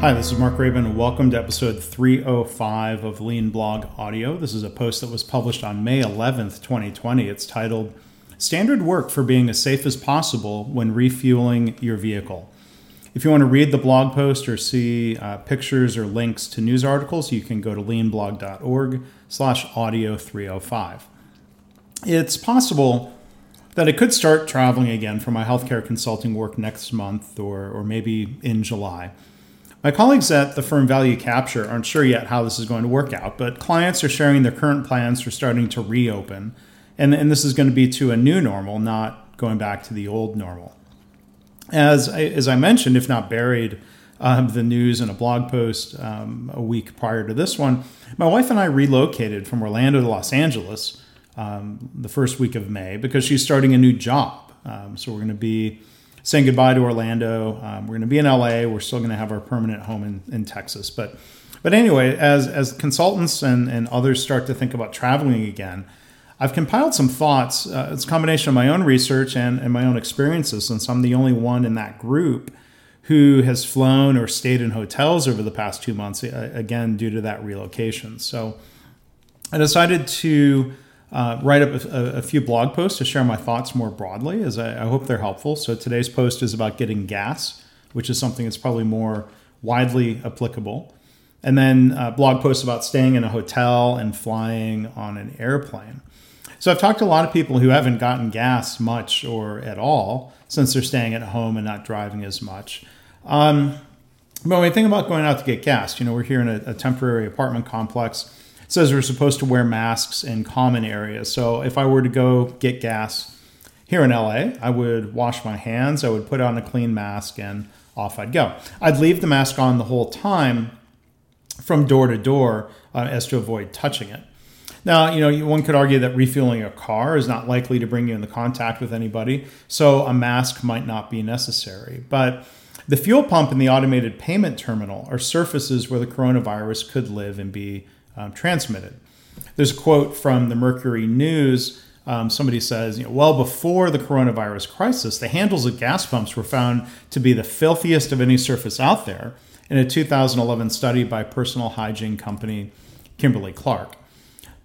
Hi, this is Mark Graban, welcome to episode 305 of Lean Blog Audio. This is a post that was published on May 11th, 2020. It's titled Standard Work for Being as Safe as Possible When Refueling Your Vehicle. If you want to read the blog post or see uh, pictures or links to news articles, you can go to leanblog.org slash audio 305. It's possible that I could start traveling again for my healthcare consulting work next month or, or maybe in July. My colleagues at the firm Value Capture aren't sure yet how this is going to work out, but clients are sharing their current plans for starting to reopen. And, and this is going to be to a new normal, not going back to the old normal. As I, as I mentioned, if not buried, um, the news in a blog post um, a week prior to this one, my wife and I relocated from Orlando to Los Angeles um, the first week of May because she's starting a new job. Um, so we're going to be saying goodbye to Orlando. Um, we're going to be in LA. We're still going to have our permanent home in, in Texas. But but anyway, as as consultants and, and others start to think about traveling again, I've compiled some thoughts. Uh, it's a combination of my own research and, and my own experiences, since I'm the only one in that group who has flown or stayed in hotels over the past two months, again, due to that relocation. So I decided to uh, write up a, a, few blog posts to share my thoughts more broadly, as I, I, hope they're helpful. So today's post is about getting gas, which is something that's probably more widely applicable. And then uh, blog posts about staying in a hotel and flying on an airplane. So I've talked to a lot of people who haven't gotten gas much or at all since they're staying at home and not driving as much. Um, but when we think about going out to get gas, you know, we're here in a, a temporary apartment complex says we're supposed to wear masks in common areas. So if I were to go get gas here in LA, I would wash my hands, I would put on a clean mask, and off I'd go. I'd leave the mask on the whole time from door to door uh, as to avoid touching it. Now, you know, one could argue that refueling a car is not likely to bring you into contact with anybody, so a mask might not be necessary. But the fuel pump and the automated payment terminal are surfaces where the coronavirus could live and be um, transmitted. There's a quote from the Mercury News. Um, somebody says, you know, well before the coronavirus crisis, the handles of gas pumps were found to be the filthiest of any surface out there in a 2011 study by personal hygiene company Kimberly Clark.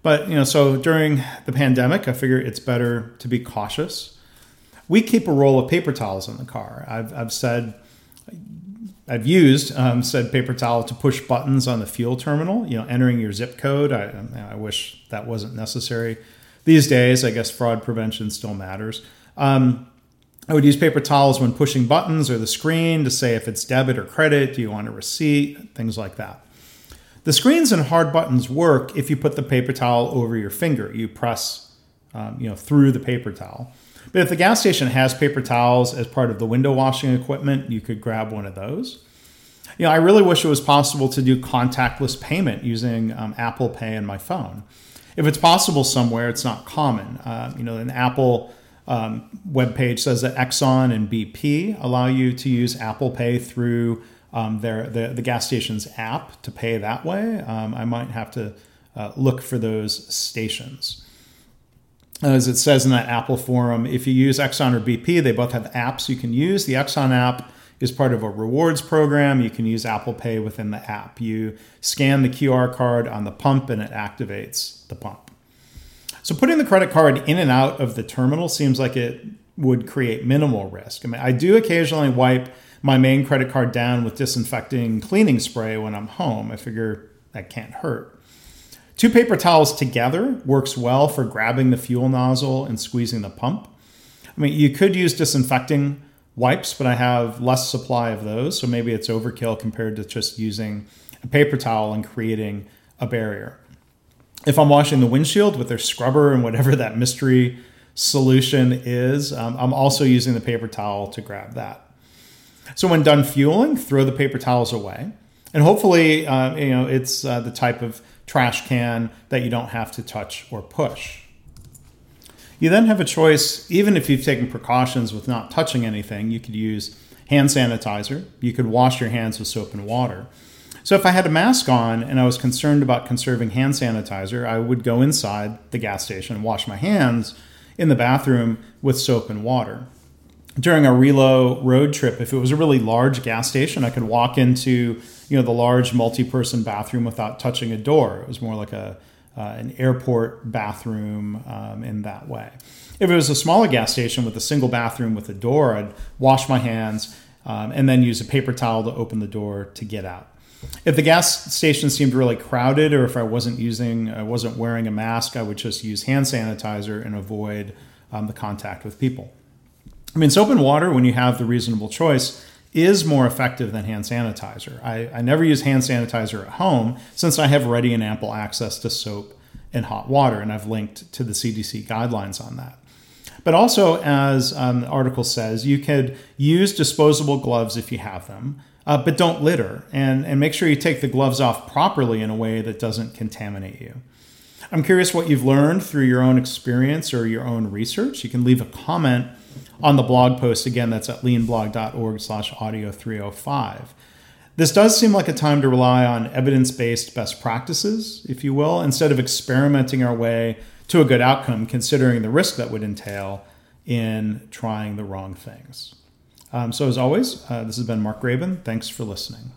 But, you know, so during the pandemic, I figure it's better to be cautious. We keep a roll of paper towels in the car. I've, I've said I've used um, said paper towel to push buttons on the fuel terminal, you know, entering your zip code. I, I wish that wasn't necessary. These days, I guess fraud prevention still matters. Um, I would use paper towels when pushing buttons or the screen to say if it's debit or credit, do you want a receipt, things like that. The screens and hard buttons work if you put the paper towel over your finger. You press, um, you know, through the paper towel. But if the gas station has paper towels as part of the window washing equipment, you could grab one of those. You know, I really wish it was possible to do contactless payment using um, Apple Pay and my phone. If it's possible somewhere, it's not common. Uh, you know, an Apple um, webpage says that Exxon and BP allow you to use Apple Pay through um, their the, the, gas station's app to pay that way. Um, I might have to uh, look for those stations as it says in that Apple forum, if you use Exxon or BP, they both have apps you can use. The Exxon app is part of a rewards program. You can use Apple Pay within the app. You scan the QR card on the pump and it activates the pump. So putting the credit card in and out of the terminal seems like it would create minimal risk. I mean, I do occasionally wipe my main credit card down with disinfecting cleaning spray when I'm home. I figure that can't hurt. Two paper towels together works well for grabbing the fuel nozzle and squeezing the pump. I mean, you could use disinfecting wipes, but I have less supply of those, so maybe it's overkill compared to just using a paper towel and creating a barrier. If I'm washing the windshield with their scrubber and whatever that mystery solution is, um, I'm also using the paper towel to grab that. So when done fueling, throw the paper towels away. And hopefully, uh, you know, it's uh, the type of trash can that you don't have to touch or push. You then have a choice, even if you've taken precautions with not touching anything, you could use hand sanitizer. You could wash your hands with soap and water. So if I had a mask on and I was concerned about conserving hand sanitizer, I would go inside the gas station and wash my hands in the bathroom with soap and water. During a relo road trip, if it was a really large gas station, I could walk into you know the large multi-person bathroom without touching a door. It was more like a uh, an airport bathroom um, in that way. If it was a smaller gas station with a single bathroom with a door, I'd wash my hands um, and then use a paper towel to open the door to get out. If the gas station seemed really crowded, or if I wasn't using, I wasn't wearing a mask, I would just use hand sanitizer and avoid um, the contact with people. I mean, soap and water, when you have the reasonable choice, is more effective than hand sanitizer. I, I never use hand sanitizer at home since I have ready and ample access to soap and hot water, and I've linked to the CDC guidelines on that. But also, as um, the article says, you could use disposable gloves if you have them, uh, but don't litter, and, and make sure you take the gloves off properly in a way that doesn't contaminate you. I'm curious what you've learned through your own experience or your own research. You can leave a comment on the blog post. Again, that's at leanblog.org slash audio 305. This does seem like a time to rely on evidence based best practices, if you will, instead of experimenting our way to a good outcome, considering the risk that would entail in trying the wrong things. Um, so, as always, uh, this has been Mark Graban. Thanks for listening.